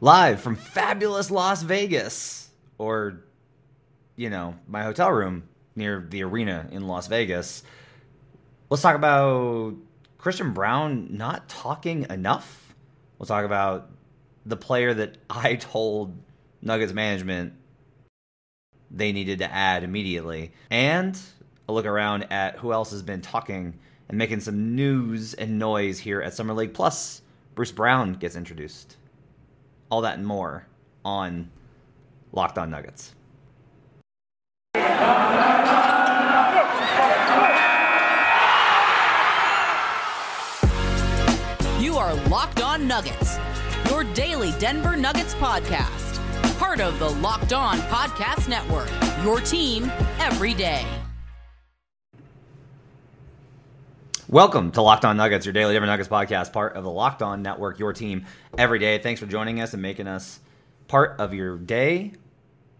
live from fabulous Las Vegas, or, you know, my hotel room near the arena in Las Vegas. Let's talk about Christian Braun not talking enough. We'll talk about the player that I told Nuggets management they needed to add immediately. And a look around at who else has been talking and making some news and noise here at Summer League. Plus, Bruce Brown gets introduced. All that and more on Locked On Nuggets. You are Locked On Nuggets, your daily Denver Nuggets podcast. Part of the Locked On Podcast Network, your team every day. Welcome to Locked On Nuggets, your daily Denver Nuggets podcast, part of the Locked On Network, your team every day. Thanks for joining us and making us part of your day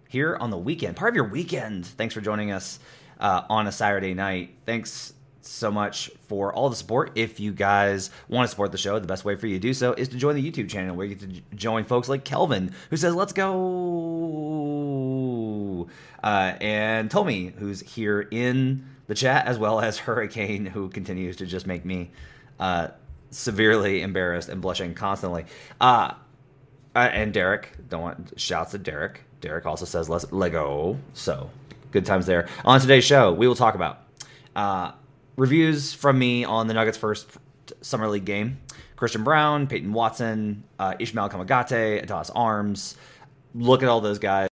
here on the weekend, part of your weekend. Thanks for joining us uh, on a Saturday night. Thanks so much for all the support. If you guys want to support the show, the best way for you to do so is to join the YouTube channel where you get to join folks like Kelvin, who says, Let's go. Uh, and Tommy, who's here in the chat, as well as Hurricane, who continues to just make me uh, severely embarrassed and blushing constantly. Uh, uh, and Derek, don't want shouts at Derek. Derek also says, Let's Lego. So good times there. On today's show, we will talk about. Uh, reviews from me on the Nuggets' first summer league game. Christian Braun, Peyton Watson, uh, Ishmael Kamagate, Adonis Arms. Look at all those guys.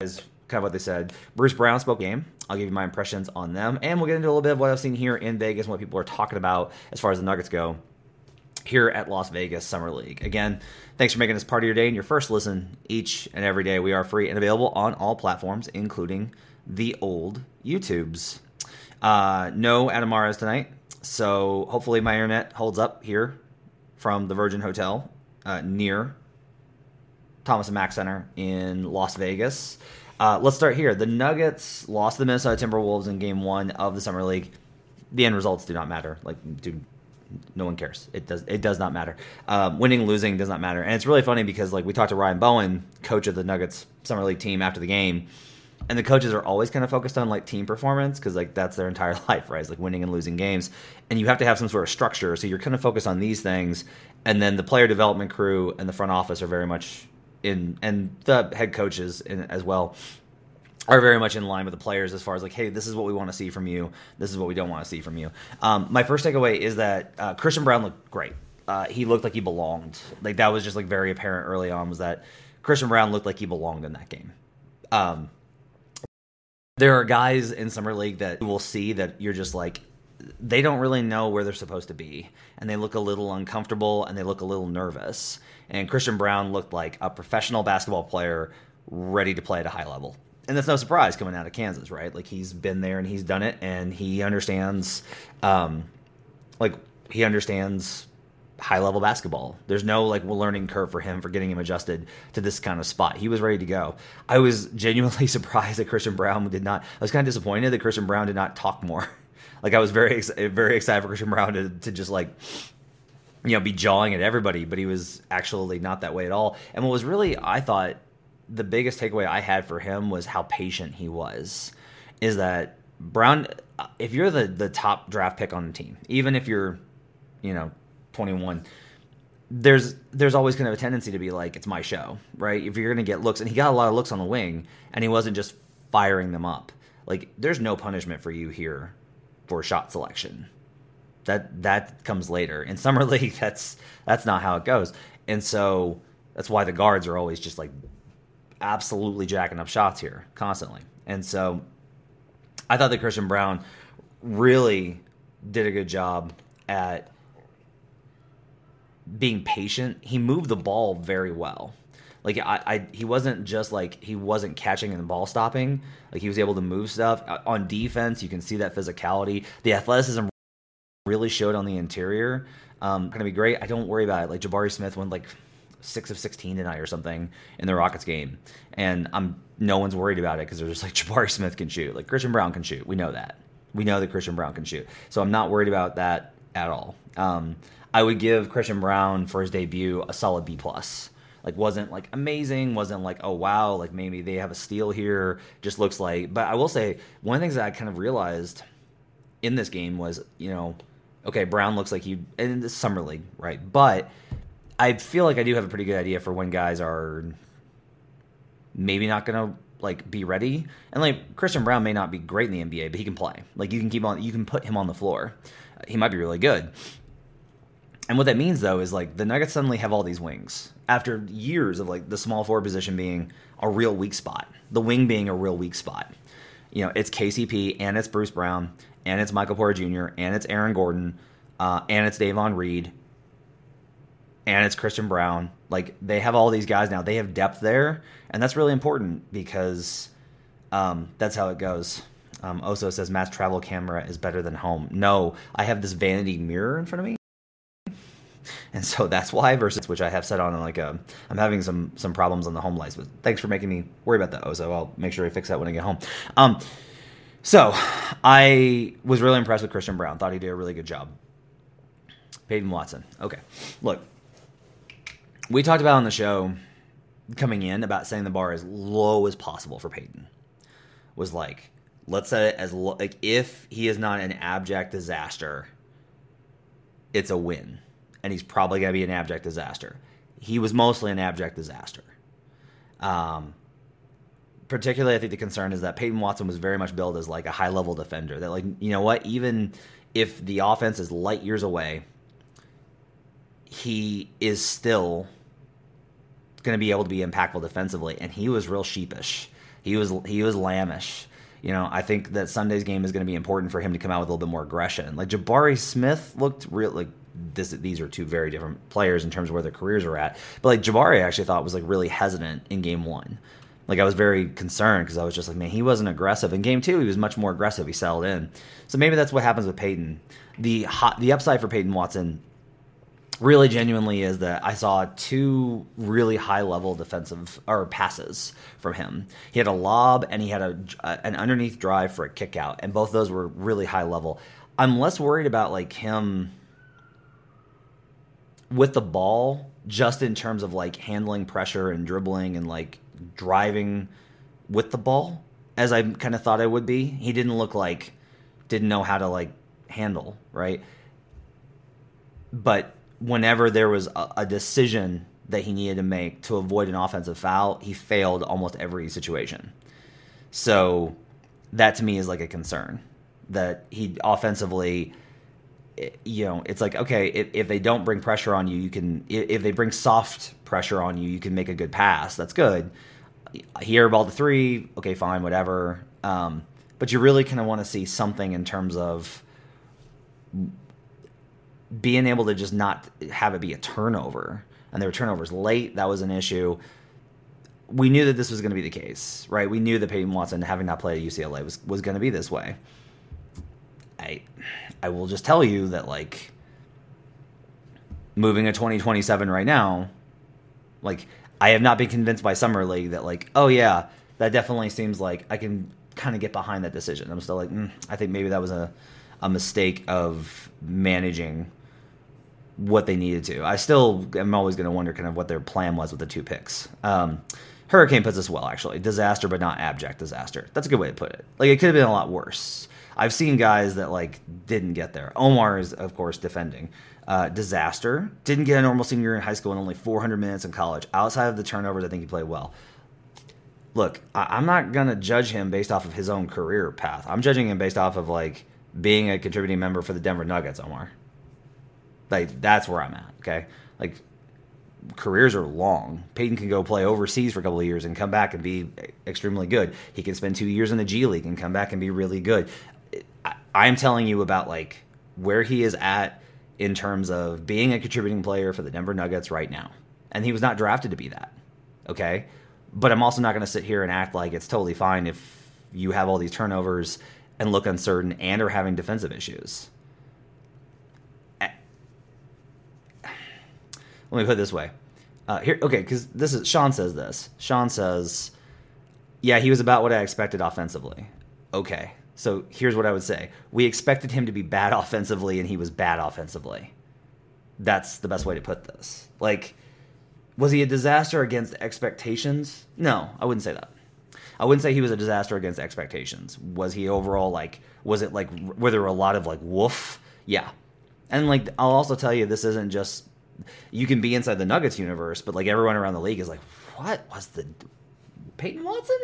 Kind of what they said. Bruce Brown spoke game. I'll give you my impressions on them, and we'll get into a little bit of what I've seen here in Vegas and what people are talking about as far as the Nuggets go here at Las Vegas Summer League. Again, thanks for making this part of your day and your first listen each and every day. We are free and available on all platforms, including the old YouTubes. Uh, no Adam Mares tonight, so hopefully my internet holds up here from the Virgin Hotel uh, near Thomas and Mack Center in Las Vegas. Uh, let's start here. The Nuggets lost the Minnesota Timberwolves in Game One of the Summer League. The end results do not matter. Like, dude, no one cares. It does. It does not matter. Um, winning, losing does not matter. And it's really funny because like we talked to Ryan Bowen, coach of the Nuggets Summer League team, after the game, and the coaches are always kind of focused on like team performance because like that's their entire life, right? It's like winning and losing games, and you have to have some sort of structure. So you're kind of focused on these things, and then the player development crew and the front office are very much in, and the head coaches in, as well are very much in line with the players as far as like, hey, this is what we want to see from you. This is what we don't want to see from you. Um, my first takeaway is that uh, Christian Braun looked great. Uh, he looked like he belonged. Like that was just like very apparent early on. Was that Christian Braun looked like he belonged in that game. Um, there are guys in summer league that you will see that you're just like they don't really know where they're supposed to be and they look a little uncomfortable and they look a little nervous and christian Braun looked like a professional basketball player ready to play at a high level and that's no surprise coming out of kansas right like he's been there and he's done it and he understands um like he understands high level basketball. There's no like learning curve for him for getting him adjusted to this kind of spot. He was ready to go. I was genuinely surprised that Christian Braun did not. I was kind of disappointed that Christian Braun did not talk more. like I was very very excited for Christian Braun to, to just like you know be jawing at everybody, but he was actually not that way at all. And what was really I thought the biggest takeaway I had for him was how patient he was. Is that Braun? If you're the the top draft pick on the team, even if you're you know 21 there's there's always kind of a tendency to be like it's my show right if you're going to get looks and he got a lot of looks on the wing and he wasn't just firing them up like there's no punishment for you here for shot selection that that comes later in summer league that's that's not how it goes and so that's why the guards are always just like absolutely jacking up shots here constantly and so i thought that christian Braun really did a good job at being patient. He moved the ball very well. Like I, I, he wasn't just like he wasn't catching and ball stopping. Like he was able to move stuff uh, on defense. You can see that physicality, the athleticism really showed on the interior. Um, gonna be great. I don't worry about it. Like Jabari Smith went like six of sixteen tonight or something in the Rockets game, and I'm no one's worried about it because they're just like Jabari Smith can shoot. Like Christian Braun can shoot. We know that. We know that Christian Braun can shoot. So I'm not worried about that at all. Um, I would give Christian Braun for his debut a solid B plus. like wasn't like amazing, wasn't like oh wow, like maybe they have a steal here. Just looks like. But I will say one of the things that I kind of realized in this game was you know, okay, Braun looks like he in the summer league, right? But I feel like I do have a pretty good idea for when guys are maybe not gonna like be ready. And like Christian Braun may not be great in the NBA, but he can play. Like you can keep on, you can put him on the floor. He might be really good. And what that means though is like the Nuggets suddenly have all these wings after years of like the small forward position being a real weak spot, the wing being a real weak spot. You know, it's KCP and it's Bruce Brown and it's Michael Porter Jr. and it's Aaron Gordon uh, and it's Davon Reed and it's Christian Braun. Like they have all these guys now. They have depth there, and that's really important because um, that's how it goes. Um, Oso says mass travel camera is better than home. No, I have this vanity mirror in front of me, and so that's why. Versus which I have set on like a, I'm having some some problems on the home lights. But thanks for making me worry about that, Oso. I'll make sure I fix that when I get home. Um, so I was really impressed with Christian Braun. Thought he did a really good job. Peyton Watson. Okay, look, we talked about on the show coming in about setting the bar as low as possible for Peyton. Was like, let's set it as low, like if he is not an abject disaster, it's a win, and he's probably going to be an abject disaster. He was mostly an abject disaster. Um, particularly, I think the concern is that Peyton Watson was very much billed as like a high level defender. That like you know what, even if the offense is light years away, he is still going to be able to be impactful defensively. And he was real sheepish. He was he was lambish. You know, I think that Sunday's game is going to be important for him to come out with a little bit more aggression. Like Jabari Smith looked real like this, these are two very different players in terms of where their careers are at. But like Jabari, I actually thought was like really hesitant in game one. Like I was very concerned because I was just like, man, he wasn't aggressive. In game two, he was much more aggressive. He settled in. So maybe that's what happens with Peyton. The hot, the upside for Peyton Watson really genuinely is that I saw two really high level defensive or passes from him. He had a lob and he had a, an underneath drive for a kick out, and both those were really high level. I'm less worried about like him with the ball, just in terms of like handling pressure and dribbling and like driving with the ball, as I kind of thought I would be. He didn't look like didn't know how to like handle right, but whenever there was a, a, decision that he needed to make to avoid an offensive foul, he failed almost every situation. So that to me is like a concern that he offensively you know it's like okay if, if they don't bring pressure on you you can if they bring soft pressure on you you can make a good pass. That's good. Here ball to three. Okay fine whatever. Um, but you really kind of want to see something in terms of being able to just not have it be a turnover. And there were turnovers late. That was an issue. We knew that this was going to be the case right? We knew that Peyton Watson having not played at UCLA was was going to be this way I I will just tell you that like moving to 2027 right now like I have not been convinced by summer league that like oh yeah that definitely seems like I can kind of get behind that decision I'm still like mm, I think maybe that was a a mistake of managing what they needed to. I still am always going to wonder kind of what their plan was with the two picks. Um, Hurricane puts us well, actually. Disaster, but not abject disaster. That's a good way to put it. Like, it could have been a lot worse. I've seen guys that, like, didn't get there. Omar is, of course, defending. Uh, disaster. Didn't get a normal senior in high school and only 400 minutes in college. Outside of the turnovers, I think he played well. Look, I- I'm not to judge him based off of his own career path. I'm judging him based off of, like, being a contributing member for the Denver Nuggets, Omar. Like that's where I'm at. Okay, like careers are long. Peyton can go play overseas for a couple of years and come back and be extremely good. He can spend two years in the G League and come back and be really good. I, am telling you about like where he is at in terms of being a contributing player for the Denver Nuggets right now, and he was not drafted to be that. Okay, but I'm also not going to sit here and act like it's totally fine if you have all these turnovers and look uncertain and are having defensive issues. Let me put it this way. Uh, here, okay, because this is Sean says this. Sean says, "Yeah, he was about what I expected offensively." Okay, so here's what I would say: We expected him to be bad offensively, and he was bad offensively. That's the best way to put this. Like, Was he a disaster against expectations? No, I wouldn't say that. I wouldn't say he was a disaster against expectations. Was he overall like? Was it like? Were there a lot of like woof? Yeah, and like I'll also tell you, this isn't just you can be inside the Nuggets universe, but like everyone around the league is like, what was the Peyton Watson?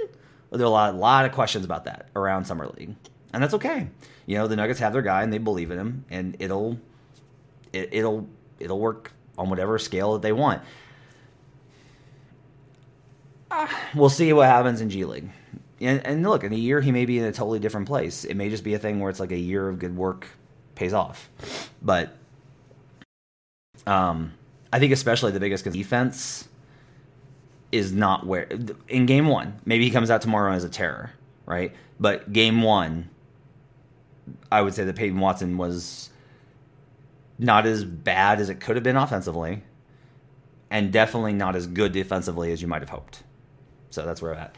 There are a lot, a lot of questions about that around summer league, and that's okay. You know, the Nuggets have their guy and they believe in him, and it'll it, it'll it'll work on whatever scale that they want. Uh, we'll see what happens in G League. And, and look, in a year, he may be in a totally different place. It may just be a thing where it's like a year of good work pays off. But um, I think especially the biggest defense is not where in game one. Maybe he comes out tomorrow as a terror, right? But game one, I would say that Peyton Watson was not as bad as it could have been offensively, and definitely not as good defensively as you might have hoped. So that's where I'm at.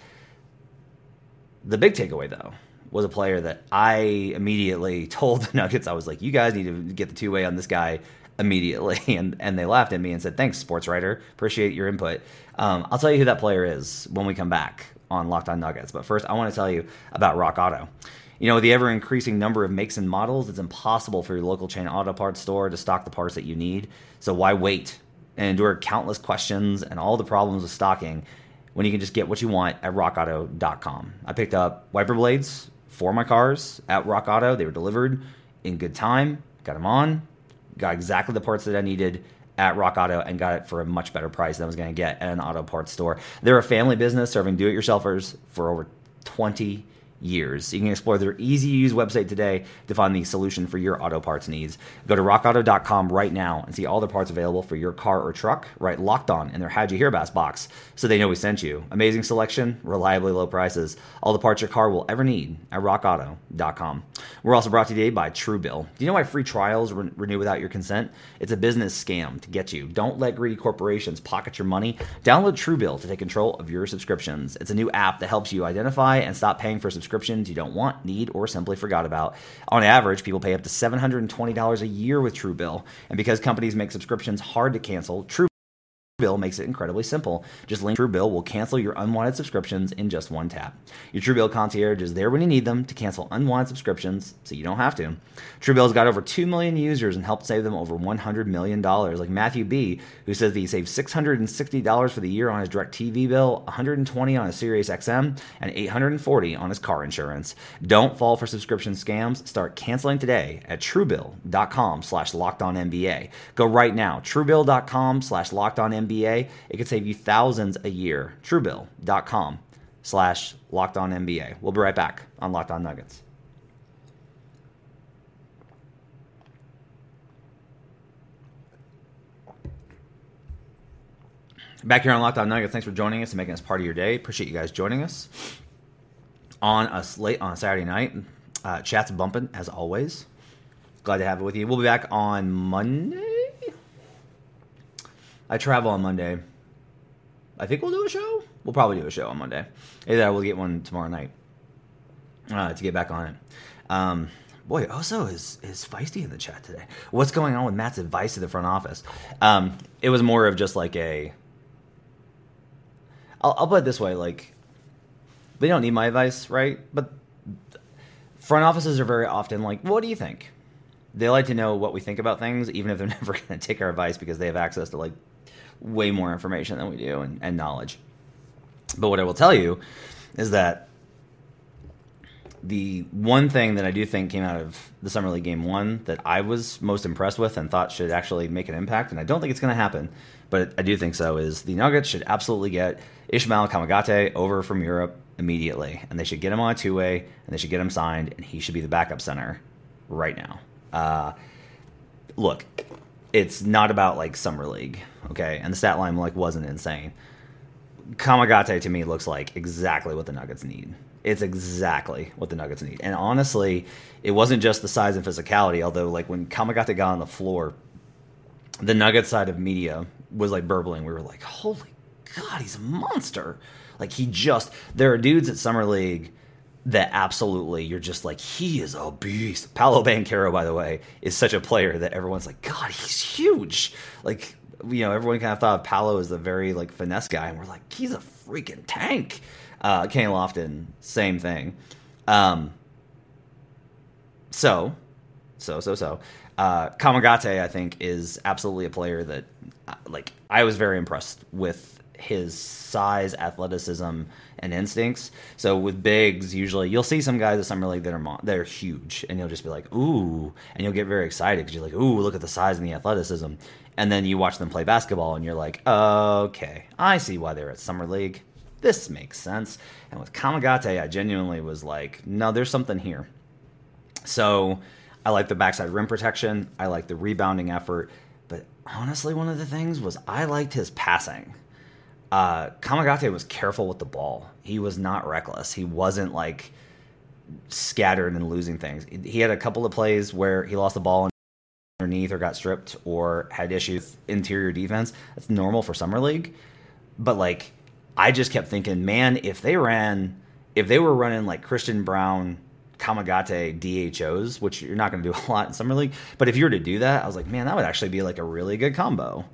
The big takeaway, though, was a player that I immediately told the Nuggets, I was like, you guys need to get the two way on this guy immediately. And, and they laughed at me and said, thanks, sports writer. Appreciate your input. Um, I'll tell you who that player is when we come back on Locked On Nuggets. But first, I want to tell you about Rock Auto. You know, with the ever increasing number of makes and models, it's impossible for your local chain auto parts store to stock the parts that you need. So why wait and endure countless questions and all the problems with stocking when you can just get what you want at rockauto.com? I picked up wiper blades for my cars at Rock Auto. They were delivered in good time, got them on, got exactly the parts that I needed at Rock Auto and got it for a much better price than I was going to get at an auto parts store. They're a family business serving do it yourselfers for over 20 years. You can explore their easy to use website today to find the solution for your auto parts needs. Go to rockauto.com right now and see all the parts available for your car or truck. Right locked on in their How'd You Hear Bass box so they know we sent you. Amazing selection, reliably low prices, all the parts your car will ever need at rockauto.com. We're also brought to you today by Truebill. Do you know why free trials re- renew without your consent? It's a business scam to get you. Don't let greedy corporations pocket your money. Download Truebill to take control of your subscriptions. It's a new app that helps you identify and stop paying for subscriptions subscriptions you don't want, need, or simply forgot about. On average, people pay up to $720 a year with Truebill. And because companies make subscriptions hard to cancel, True Bill makes it incredibly simple. Just link Truebill will cancel your unwanted subscriptions in just one tap. Your Truebill concierge is there when you need them to cancel unwanted subscriptions, so you don't have to. Truebill's got over 2 million users and helped save them over $100 million, like Matthew B., who says that he saved $660 for the year on his DirecTV bill, 120 on his Sirius XM, and 840 on his car insurance. Don't fall for subscription scams. Start canceling today at truebill.com slash lockedonnba. Go right now, truebill.com slash lockedonnba NBA, it could save you thousands a year. Truebill.com slash locked on NBA. We'll be right back on Locked On Nuggets. Back here on Locked On Nuggets, thanks for joining us and making us part of your day. Appreciate you guys joining us on a late on a Saturday night. Uh, chat's bumping as always. Glad to have it with you. We'll be back on Monday. I travel on Monday. I think we'll do a show. We'll probably do a show on Monday. Either we'll get one tomorrow night uh, to get back on it. Um, boy, Oso is is feisty in the chat today. What's going on with Matt's advice to the front office? Um, it was more of just like a. I'll, I'll put it this way: like, they don't need my advice, right? But front offices are very often like, "What do you think?" They like to know what we think about things, even if they're never going to take our advice because they have access to like way more information than we do and, and knowledge. But what I will tell you is that the one thing that I do think came out of the Summer League game one that I was most impressed with and thought should actually make an impact, and I don't think it's going to happen, but I do think so, is the Nuggets should absolutely get Ishmael Kamagate over from Europe immediately, and they should get him on a two way, and they should get him signed, and he should be the backup center right now. Uh, look, it's not about like summer league, okay? And the stat line like wasn't insane. Kamagate to me looks like exactly what the Nuggets need. It's exactly what the Nuggets need. And honestly, it wasn't just the size and physicality, although like when Kamagate got on the floor, the Nuggets side of media was like burbling. We were like, "Holy god, he's a monster." Like he just there are dudes at summer league that absolutely you're just like he is a beast. Paolo Banchero, by the way, is such a player that everyone's like, God, he's huge. Like you know, everyone kind of thought of Paolo as a very like finesse guy, and we're like, he's a freaking tank. Uh, Kenny Lofton, same thing. Um, so, so, so, so. Uh, Kamagate, I think, is absolutely a player that, uh, like, I was very impressed with his size, athleticism, and instincts. So with bigs, usually you'll see some guys at summer league that are mo- they're huge, and you'll just be like, ooh, and you'll get very excited because you're like, ooh, look at the size and the athleticism. And then you watch them play basketball, and you're like, okay, I see why they're at summer league. This makes sense. And with Kamagate, I genuinely was like, no, there's something here. So I like the backside rim protection. I like the rebounding effort. But honestly, one of the things was I liked his passing. Uh, Kamagate was careful with the ball. He was not reckless. He wasn't like scattered and losing things. He had a couple of plays where he lost the ball underneath or got stripped or had issues interior defense. That's normal for summer league. But like I just kept thinking, man, if they ran if they were running like Christian Braun, Kamagate DHOs, which you're not going to do a lot in summer league, but if you were to do that, I was like, man, that would actually be like a really good combo.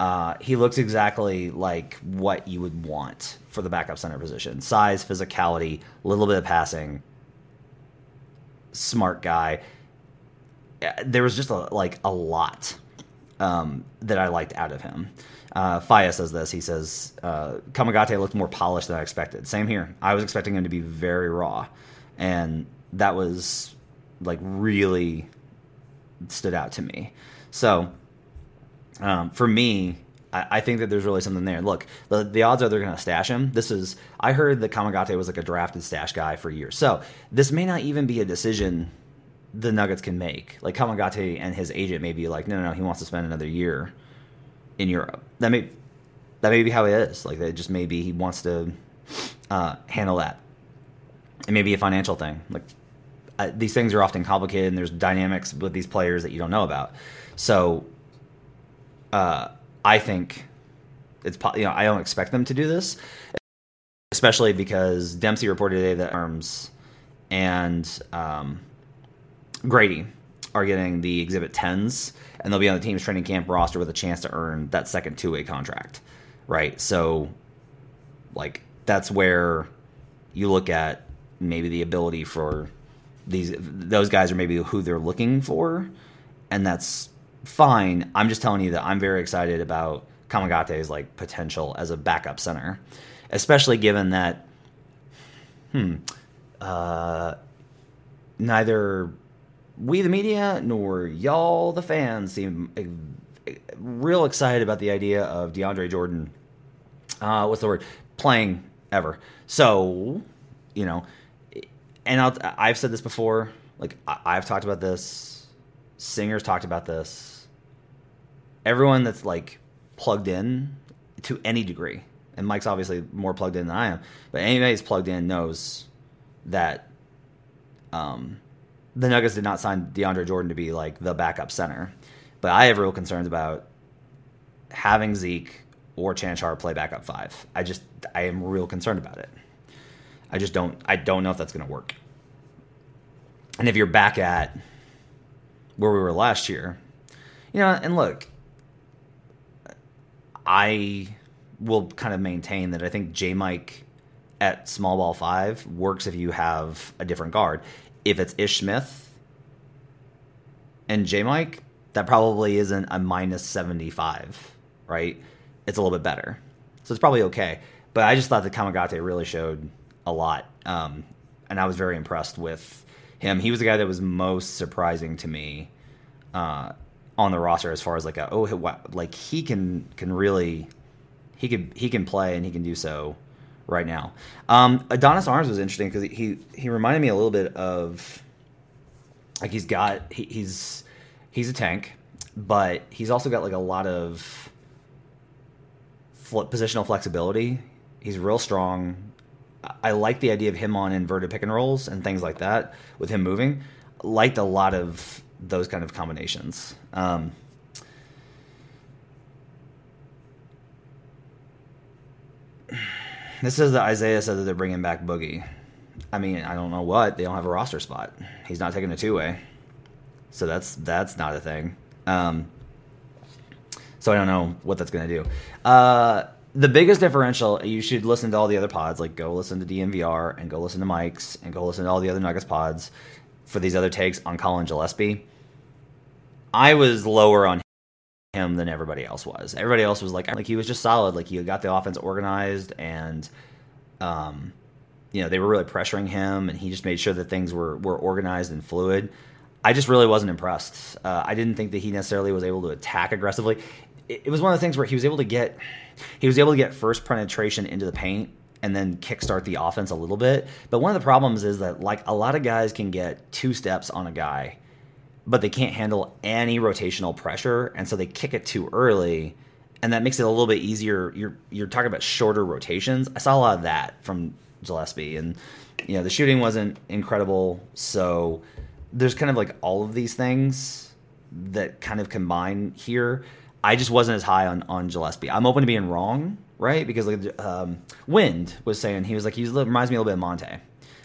Uh, he looks exactly like what you would want for the backup center position: size, physicality, a little bit of passing, smart guy. Uh, there was just a, like a lot um, that I liked out of him. Uh, Faya says this. He says uh, looked more polished than I expected. Same here. I was expecting him to be very raw, and that was like really stood out to me. So um, for me, I, I, think that there's really something there. Look, the, the odds are they're going to stash him. This is I heard that Kamagate was like a drafted stash guy for years. So this may not even be a decision the Nuggets can make. Like Kamagate and his agent may be like, no, no, no, he wants to spend another year in Europe. That may that may be how it is. Like that just maybe he wants to uh, handle that. It may be a financial thing. Like uh, these things are often complicated, and there's dynamics with these players that you don't know about. So, uh, I think it's you know I don't expect them to do this, especially because Dempsey reported today that Arms and um, Grady are getting the Exhibit 10s, and they'll be on the team's training camp roster with a chance to earn that second two way contract, right? So, like, that's where you look at maybe the ability for these those guys are maybe who they're looking for, and that's fine. I'm just telling you that I'm very excited about Kamagate's like potential as a backup center, especially given that, hmm, uh, neither we the media nor y'all the fans seem real excited about the idea of DeAndre Jordan. Uh, what's the word? Playing ever. So, you know, and i have said this before. Like I, have talked about this. Singers talked about this. Everyone that's like plugged in to any degree, and Mike's obviously more plugged in than I am, but anybody who's plugged in knows that um, the Nuggets did not sign DeAndre Jordan to be like the backup center, but I have real concerns about having Zeke or Cancar play backup five. I just I am real concerned about it. I just don't I don't know if that's going to work. And if you're back at where we were last year, you know, and look, I will kind of maintain that I think J Mike at small ball five works if you have a different guard if it's Ish Smith and J Mike, that probably isn't a minus 75, right? It's a little bit better. So it's probably okay. But I just thought that Kamagate really showed a lot. Um, and I was very impressed with him. He was the guy that was most surprising to me uh, on the roster as far as like a, oh like he can can really he can he can play and he can do so right now. Um, Adonis Arms was interesting because he he reminded me a little bit of like he's got he, he's he's a tank, but he's also got like a lot of positional flexibility. He's real strong. I like the idea of him on inverted pick and rolls and things like that with him moving. Liked a lot of those kind of combinations. Um, This is that Isaiah said that they're bringing back Boogie. I mean, I don't know what. They don't have a roster spot. He's not taking a two way, so that's that's not a thing. Um, So I don't know what that's going to do. Uh, the biggest differential, you should listen to all the other pods, like go listen to DNVR and go listen to Mike's and go listen to all the other Nuggets pods for these other takes on Colin Gillespie. I was lower on him than everybody else was. Everybody else was like, like he was just solid. Like he got the offense organized and, um, you know, they were really pressuring him and he just made sure that things were, were organized and fluid. I just really wasn't impressed. Uh, I didn't think that he necessarily was able to attack aggressively. It, it was one of the things where he was able to get, he was able to get first penetration into the paint and then kickstart the offense a little bit. But one of the problems is that like a lot of guys can get two steps on a guy but they can't handle any rotational pressure, and so they kick it too early, and that makes it a little bit easier. You're you're talking about shorter rotations. I saw a lot of that from Gillespie, and you know the shooting wasn't incredible, so there's kind of like all of these things that kind of combine here. I just wasn't as high on on Gillespie. I'm open to being wrong, right? Because like um, Wind was saying, he was like he reminds me a little bit of Monte,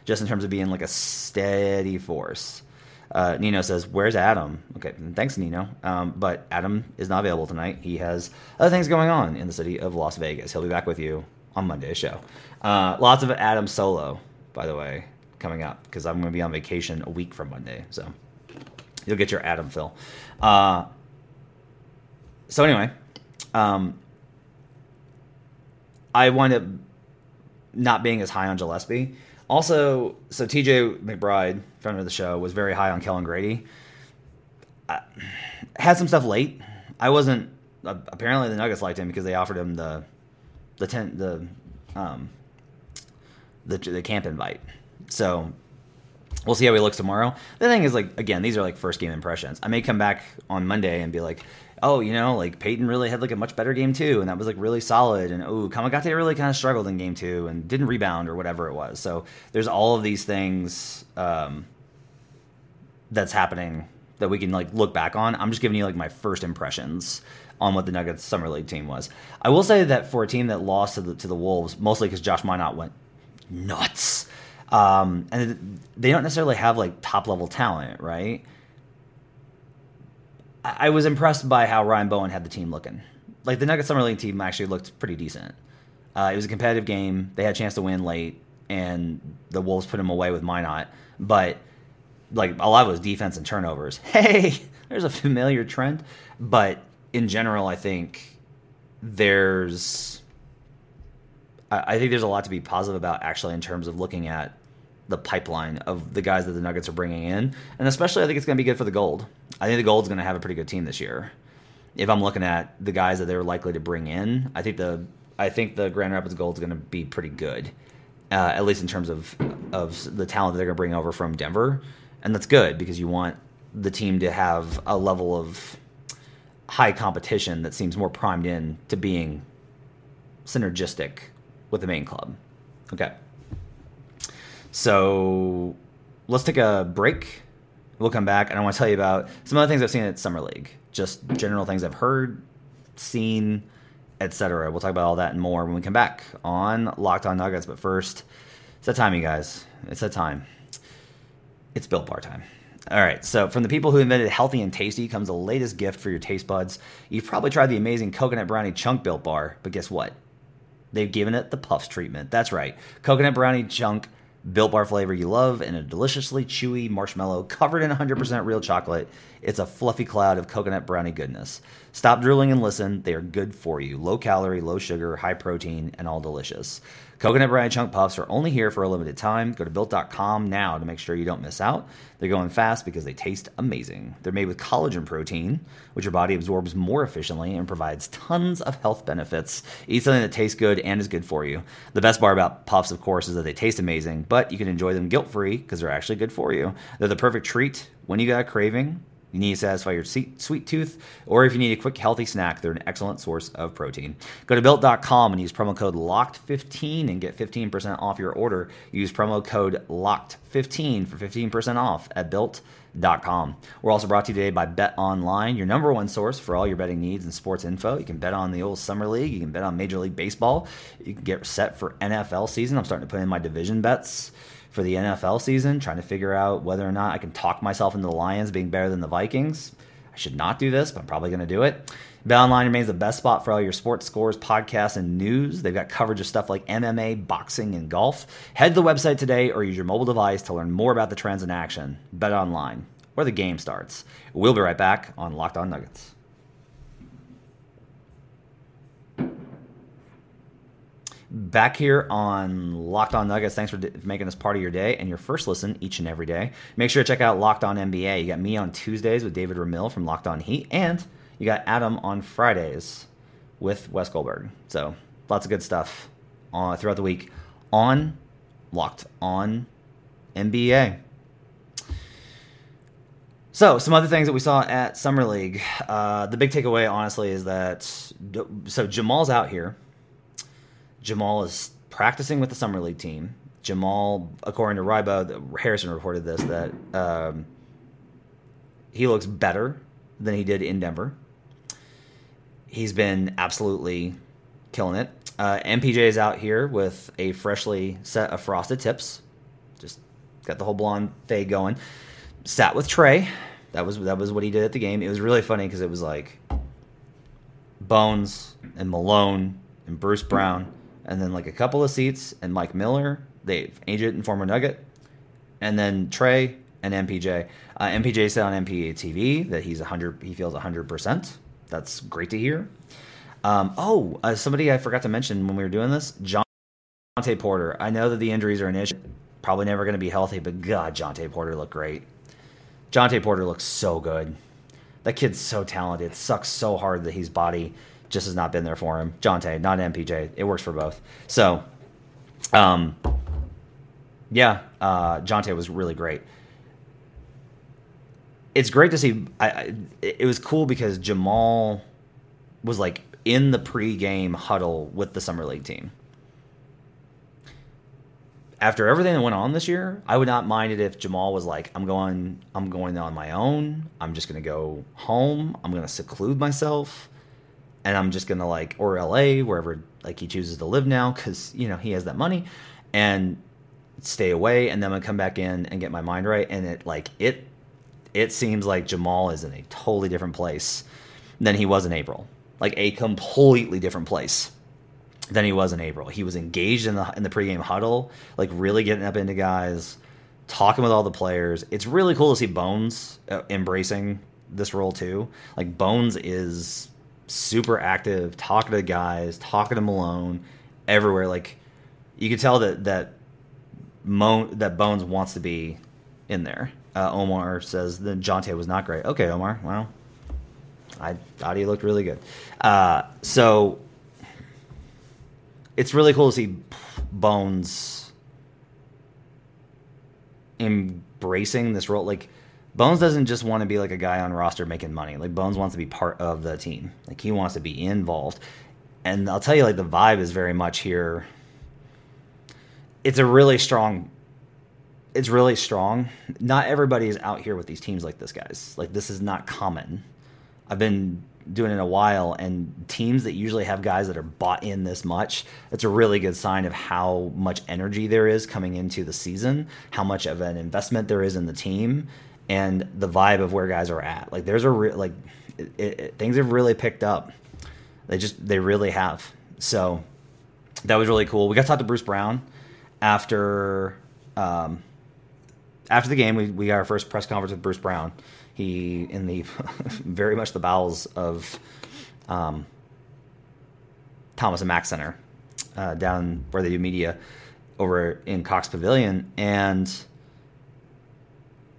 just in terms of being like a steady force. Uh, Nino says, "Where's Adam?" Okay, thanks, Nino. Um, but Adam is not available tonight. He has other things going on in the city of Las Vegas. He'll be back with you on Monday's show. Uh, lots of Adam solo, by the way, coming up because I'm going to be on vacation a week from Monday, so you'll get your Adam fill. Uh, so anyway, um, I wind up not being as high on Gillespie also, so TJ McBride, friend of the show, was very high on Kellan Grady. I, had some stuff late. I wasn't. Uh, apparently, the Nuggets liked him because they offered him the the ten, the um the the camp invite. So we'll see how he looks tomorrow. The thing is, like again, these are like first game impressions. I may come back on Monday and be like, oh, you know, like Peyton really had like a much better game too, and that was like really solid. And oh, Kamagate really kind of struggled in game two and didn't rebound or whatever it was. So there's all of these things um, that's happening that we can like look back on. I'm just giving you like my first impressions on what the Nuggets summer league team was. I will say that for a team that lost to the to the Wolves, mostly because Josh Minott went nuts. Um, and they don't necessarily have like top level talent, right? I was impressed by how Ryan Bowen had the team looking. Like the Nuggets summer league team actually looked pretty decent. Uh, it was a competitive game. They had a chance to win late, and the Wolves put them away with Minott. But like a lot of it was defense and turnovers. Hey, there's a familiar trend. But in general, I think there's I think there's a lot to be positive about actually in terms of looking at the pipeline of the guys that the Nuggets are bringing in, and especially I think it's going to be good for the Gold. I think the Gold's going to have a pretty good team this year. If I'm looking at the guys that they're likely to bring in, I think the I think the Grand Rapids Gold is going to be pretty good, uh, at least in terms of of the talent that they're going to bring over from Denver, and that's good because you want the team to have a level of high competition that seems more primed in to being synergistic with the main club. Okay. So let's take a break. We'll come back, and I want to tell you about some other things I've seen at Summer League, just general things I've heard, seen, etc. We'll talk about all that and more when we come back on Locked On Nuggets. But first, it's that time, you guys. It's that time. It's Built Bar time. All right, so from the people who invented healthy and tasty comes the latest gift for your taste buds. You've probably tried the amazing coconut brownie chunk Built Bar, but guess what? They've given it the puffs treatment. That's right, coconut brownie chunk Built Bar flavor you love and a deliciously chewy marshmallow covered in 100% real chocolate. It's a fluffy cloud of coconut brownie goodness. Stop drooling and listen. They are good for you. Low calorie, low sugar, high protein, and all delicious. Coconut brownie chunk puffs are only here for a limited time. Go to built.com now to make sure you don't miss out. They're going fast because they taste amazing. They're made with collagen protein, which your body absorbs more efficiently and provides tons of health benefits. Eat something that tastes good and is good for you. The best part about puffs, of course, is that they taste amazing, but you can enjoy them guilt free because they're actually good for you. They're the perfect treat when you got a craving you need to satisfy your sweet tooth, or if you need a quick, healthy snack, they're an excellent source of protein. Go to built.com and use promo code LOCKED15 and get 15% off your order. Use promo code LOCKED15 for 15% off at built.com. We're also brought to you today by Bet Online, your number one source for all your betting needs and sports info. You can bet on the old Summer League, you can bet on Major League Baseball, you can get set for NFL season. I'm starting to put in my division bets for the NFL season, trying to figure out whether or not I can talk myself into the Lions being better than the Vikings. I should not do this, but I'm probably going to do it. BetOnline remains the best spot for all your sports scores, podcasts, and news. They've got coverage of stuff like MMA, boxing, and golf. Head to the website today or use your mobile device to learn more about the trends in action. BetOnline, where the game starts. We'll be right back on Locked On Nuggets. Back here on Locked On Nuggets. Thanks for d- making this part of your day and your first listen each and every day. Make sure to check out Locked On NBA. You got me on Tuesdays with David Ramil from Locked On Heat, and you got Adam on Fridays with Wes Goldberg. So lots of good stuff uh, throughout the week on Locked On NBA. So, some other things that we saw at Summer League. Uh, the big takeaway, honestly, is that so Jamal's out here Jamal is practicing with the summer league team. Jamal, according to Rybo, Harrison reported this that um, he looks better than he did in Denver. He's been absolutely killing it. Uh, MPJ is out here with a freshly set of frosted tips, just got the whole blonde fade going. Sat with Trey. That was that was what he did at the game. It was really funny because it was like Bones and Malone and Bruce Brown and then like a couple of seats and Mike Miller, Dave, agent and former Nugget, and then Trey and MPJ. Uh, MPJ said on NBA TV that he's 100. He feels 100. percent That's great to hear. Um, oh, uh, somebody I forgot to mention when we were doing this, Jontay Porter. I know that the injuries are an issue. Probably never going to be healthy, but God, Jontay Porter looked great. Jontay Porter looks so good. That kid's so talented. It sucks so hard that his body just has not been there for him. Jontay, not MPJ. It works for both. So, um, yeah, uh, Jontay was really great. It's great to see. I, I, it was cool because Jamal was like in the pre-game huddle with the summer league team. After everything that went on this year, I would not mind it if Jamal was like, "I'm going, I'm going on my own. I'm just going to go home. I'm going to seclude myself." And I'm just gonna like or LA wherever like he chooses to live now because you know he has that money and stay away and then I come back in and get my mind right and it like it it seems like Jamal is in a totally different place than he was in April. Like a completely different place than he was in April. He was engaged in the in the pregame huddle like really getting up into guys talking with all the players. It's really cool to see Bones uh, embracing this role too. Like Bones is super active, talking to guys, talking to Malone, everywhere. Like you could tell that that Mo, that Bones wants to be in there. Uh, Omar says the Jontay was not great. Okay, Omar. Well, I thought he looked really good. Uh, so it's really cool to see Bones embracing this role. Like Bones doesn't just want to be like a guy on roster making money. Like Bones wants to be part of the team. Like he wants to be involved. And I'll tell you, like the vibe is very much here. It's a really strong. It's really strong. Not everybody is out here with these teams like this, guys. Like this is not common. I've been doing it a while, and teams that usually have guys that are bought in this much, it's a really good sign of how much energy there is coming into the season, how much of an investment there is in the team, and the vibe of where guys are at. Like there's a re- like it, it, things have really picked up. They just they really have. So that was really cool. We got to talk to Bruce Brown after um, after the game. We we got our first press conference with Bruce Brown. He in the very much the bowels of um, Thomas and Mack Center uh, down where they do media over in Cox Pavilion and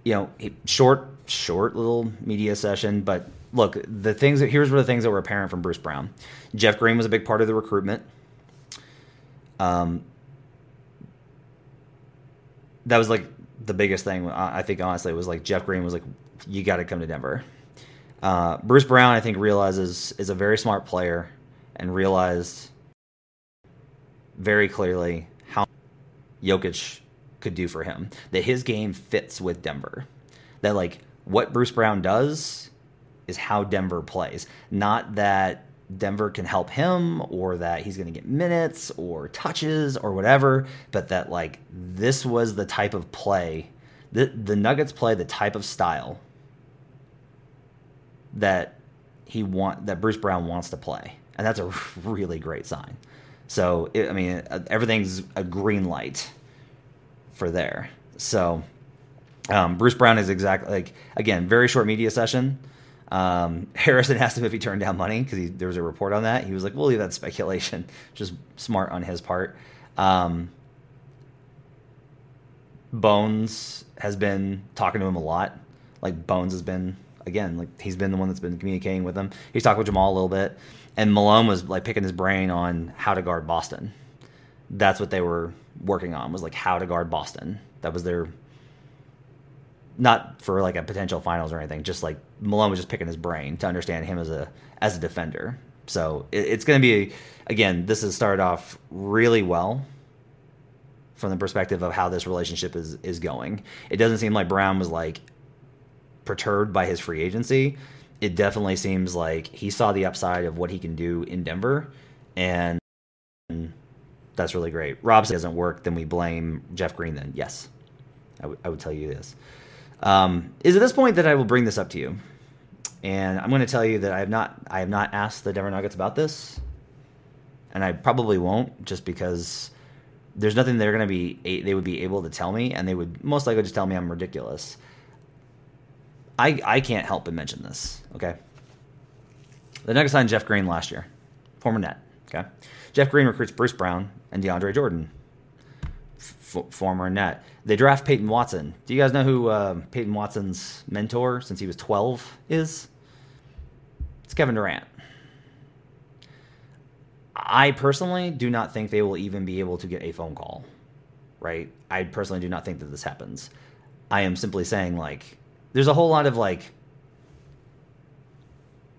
you know, short, short little media session. But look, the things that here's were the things that were apparent from Bruce Brown. Jeff Green was a big part of the recruitment. Um, that was like the biggest thing. I think honestly, was like Jeff Green was like, "You got to come to Denver." Uh, Bruce Brown, I think, realizes is a very smart player and realized very clearly how Jokic could do for him. That his game fits with Denver. That like what Bruce Brown does is how Denver plays. Not that Denver can help him or that he's going to get minutes or touches or whatever, but that like this was the type of play the the Nuggets play the type of style that he want that Bruce Brown wants to play, and that's a really great sign. So it, I mean, everything's a green light for there. So um, Bruce Brown is exactly like again very short media session. Um, Harrison asked him if he turned down money because there was a report on that. He was like, "We'll leave that speculation." Just smart on his part. Um, Bones has been talking to him a lot. Like Bones has been again, like he's been the one that's been communicating with him. He's talked with Jamal a little bit, and Malone was like picking his brain on how to guard Boston. That's what they were working on was like how to guard Boston. That was their not for like a potential finals or anything. Just like Malone was just picking his brain to understand him as a as a defender. So it, it's going to be again. This has started off really well from the perspective of how this relationship is is going. It doesn't seem like Brown was like perturbed by his free agency. It definitely seems like he saw the upside of what he can do in Denver, and that's really great. Rob says doesn't work, then we blame Jeff Green. Then yes, I, w- I would tell you this. Um, is at this point that I will bring this up to you, and I'm going to tell you that I have not I have not asked the Denver Nuggets about this, and I probably won't just because there's nothing they're going to be they would be able to tell me, and they would most likely just tell me I'm ridiculous. I I can't help but mention this. Okay, the Nuggets signed Jeff Green last year, former net. Okay, Jeff Green recruits Bruce Brown and DeAndre Jordan, f- former net. They draft Peyton Watson. Do you guys know who uh, Peyton Watson's mentor since he was 12 is? It's Kevin Durant. I personally do not think they will even be able to get a phone call, right? I personally do not think that this happens. I am simply saying, like, there's a whole lot of, like,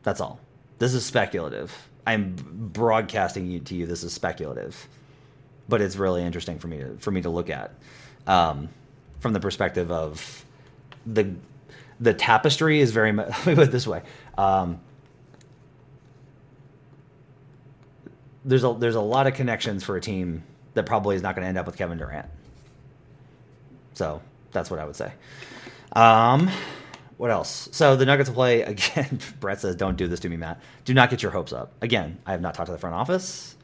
that's all. This is speculative. I'm broadcasting to you. This is speculative, but it's really interesting for me to for me to look at um, from the perspective of the the tapestry is very much. Let me put it this way. Um, there's a there's a lot of connections for a team that probably is not going to end up with Kevin Durant. So that's what I would say. Um, what else? So the Nuggets play again. Brett says, "Don't do this to me, Matt. Do not get your hopes up." Again, I have not talked to the front office.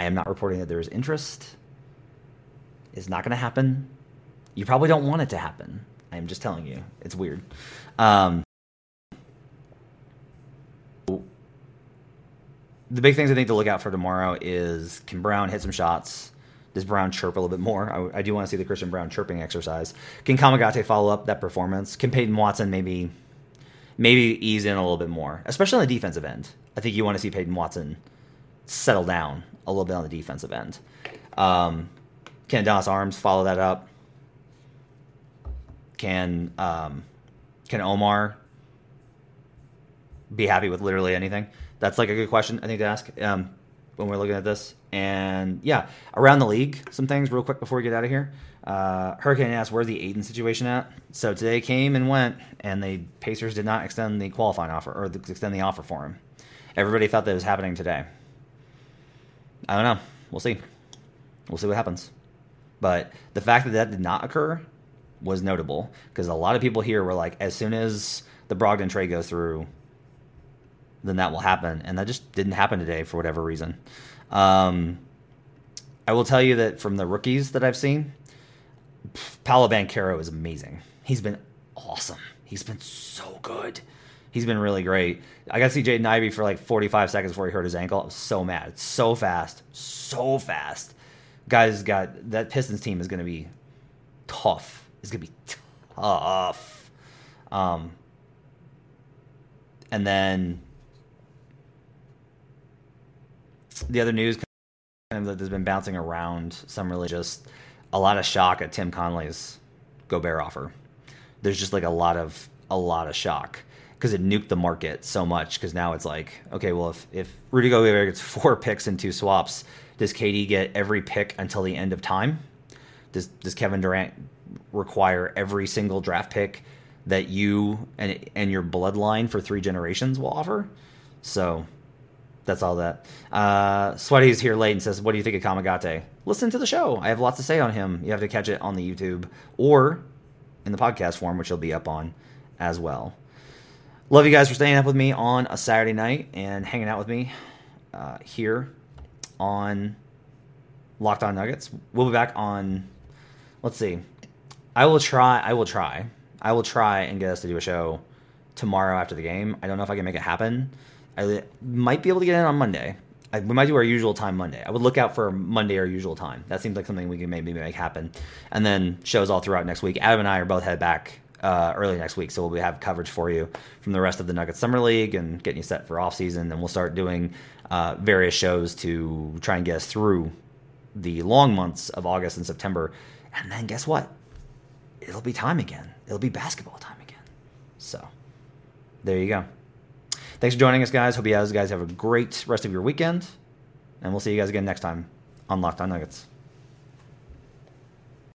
I am not reporting that there is interest. It's not going to happen. You probably don't want it to happen. I am just telling you. It's weird. Um, the big things I think to look out for tomorrow is can Brown hit some shots? Does Brown chirp a little bit more? I, I do want to see the Christian Braun chirping exercise. Can Kamagate follow up that performance? Can Peyton Watson maybe maybe ease in a little bit more, especially on the defensive end? I think you want to see Peyton Watson settle down a little bit on the defensive end. Um, can Adonis Arms follow that up? Can um, can Omar be happy with literally anything? That's like a good question I think to ask um, when we're looking at this. And yeah, around the league, some things real quick before we get out of here. Uh, Hurricane asked where's the Ayton situation at. So today came and went, and the Pacers did not extend the qualifying offer or extend the offer for him. Everybody thought that was happening today. I don't know. We'll see. We'll see what happens. But the fact that that did not occur was notable because a lot of people here were like, as soon as the Brogdon trade goes through, then that will happen. And that just didn't happen today for whatever reason. Um, I will tell you that from the rookies that I've seen, Paolo Banchero is amazing. He's been awesome. He's been so good. He's been really great. I got to see Jaden Ivey for like 45 seconds before he hurt his ankle. I was so mad. It's so fast. So fast. Guys got that Pistons team is going to be tough. It's going to be tough. Um, and then the other news kind of that has been bouncing around some really just a lot of shock at Tim Connelly's Gobert offer. There's just like a lot of a lot of shock because it nuked the market so much. Because now it's like, okay, well, if if Rudy Gobert gets four picks and two swaps, does KD get every pick until the end of time? Does does Kevin Durant require every single draft pick that you and and your bloodline for three generations will offer? So that's all that. Uh, Sweaty's here late and says, "What do you think of Kamagate?" Listen to the show. I have lots to say on him. You have to catch it on the YouTube or in the podcast form, which will be up on as well. Love you guys for staying up with me on a Saturday night and hanging out with me uh, here on Locked On Nuggets. We'll be back on. Let's see. I will try. I will try. I will try and get us to do a show tomorrow after the game. I don't know if I can make it happen. I might be able to get in on Monday. I, we might do our usual time Monday. I would look out for Monday our usual time. That seems like something we can maybe make happen. And then shows all throughout next week. Adam and I are both head back uh, early next week, so we'll have coverage for you from the rest of the Nuggets Summer League and getting you set for off season. And we'll start doing uh, various shows to try and get us through the long months of August and September. And then guess what? It'll be time again. It'll be basketball time again. So there you go. Thanks for joining us, guys. Hope you guys have a great rest of your weekend. And we'll see you guys again next time on Locked On Nuggets.